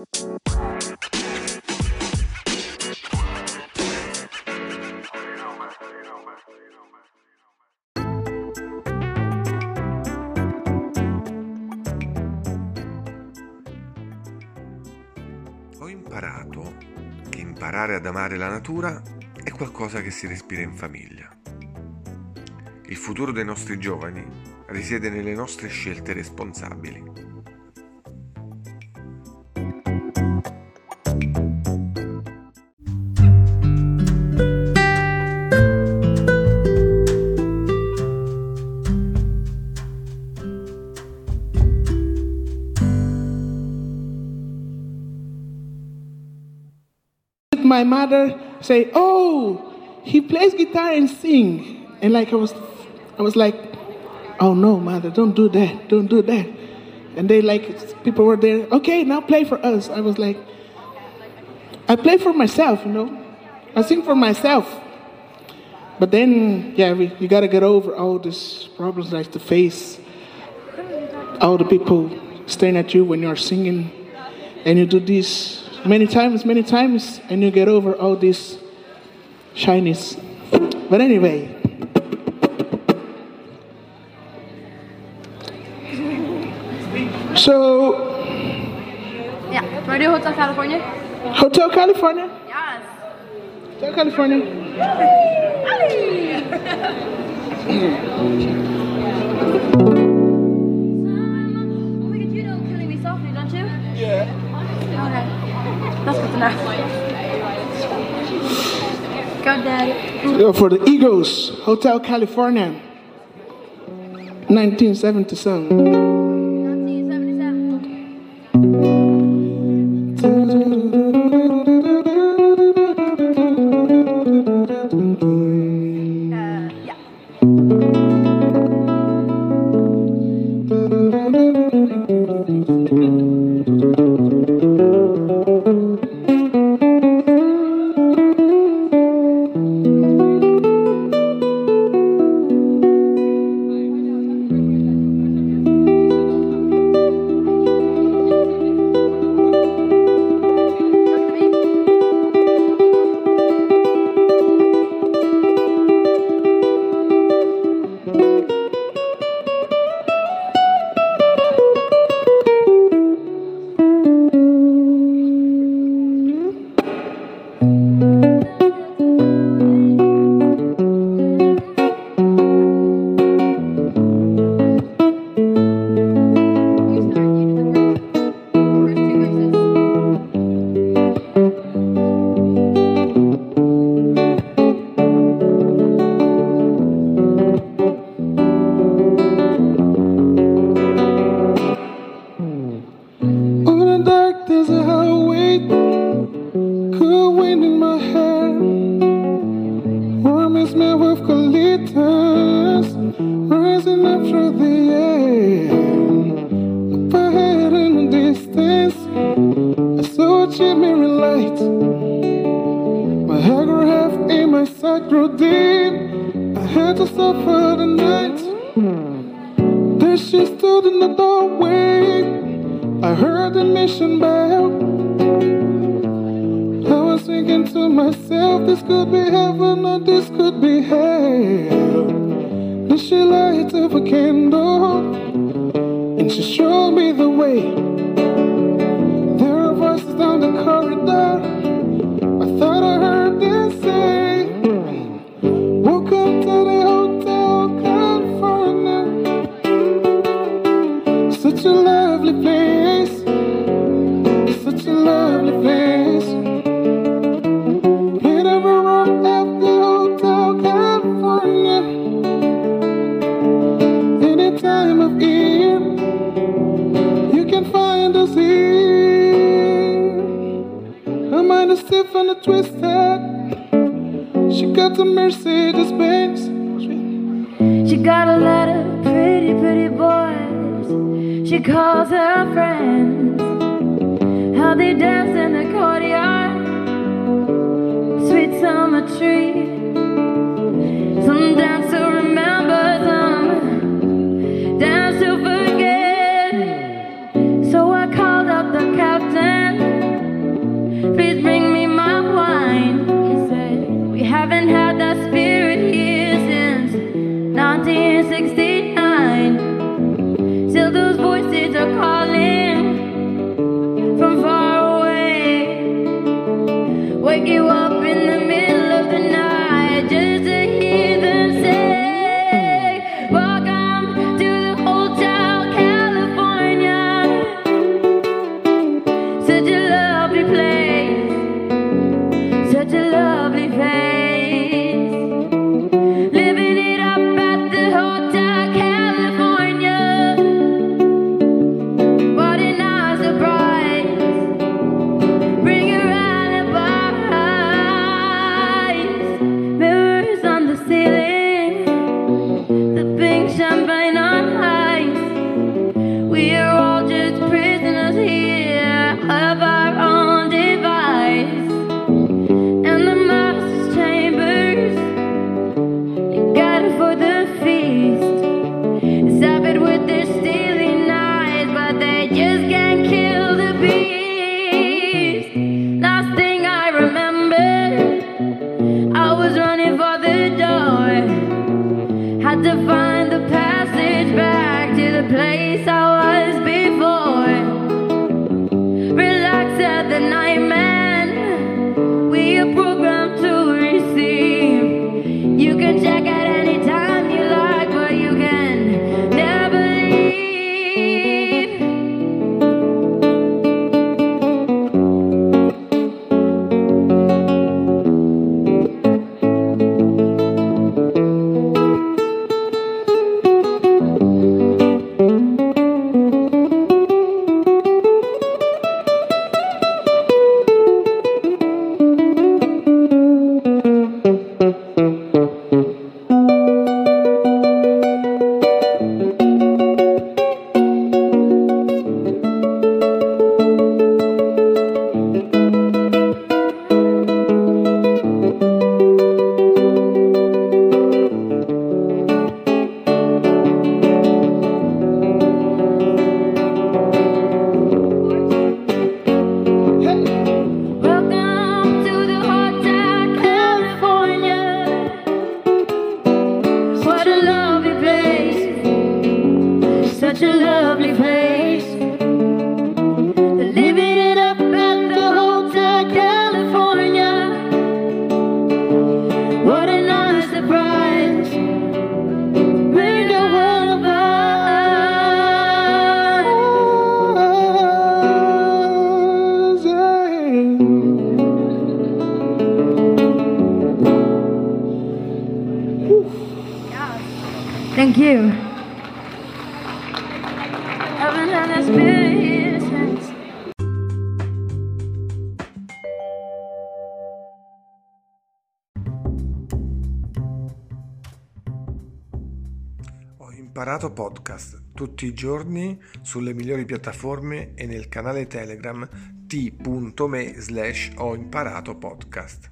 Ho imparato che imparare ad amare la natura è qualcosa che si respira in famiglia. Il futuro dei nostri giovani risiede nelle nostre scelte responsabili. My mother say, "Oh, he plays guitar and sing," and like I was, I was like, "Oh no, mother, don't do that, don't do that." And they like people were there. Okay, now play for us. I was like, I play for myself, you know. I sing for myself. But then, yeah, we, you got to get over all these problems like the face, all the people staring at you when you're singing, and you do this many times, many times, and you get over all this shyness. But anyway, so Yeah. Radio Hotel California? Hotel California, Yes. Hotel California. For the Eagles, Hotel California, 1977. 1977. I saw a chimney light. My grew half in my side grew deep. I had to suffer the night. There she stood in the doorway. I heard the mission bell. I was thinking to myself, this could be heaven or this could be hell. Then she lights up a candle and she showed me the way. Down the corridor. She got the Mercedes Benz. She got a lot of pretty, pretty boys. She calls her friends. How they dance in the courtyard. Sweet summer tree. six day. Thank you. Ho imparato podcast tutti i giorni sulle migliori piattaforme e nel canale Telegram t.me slash ho imparato podcast.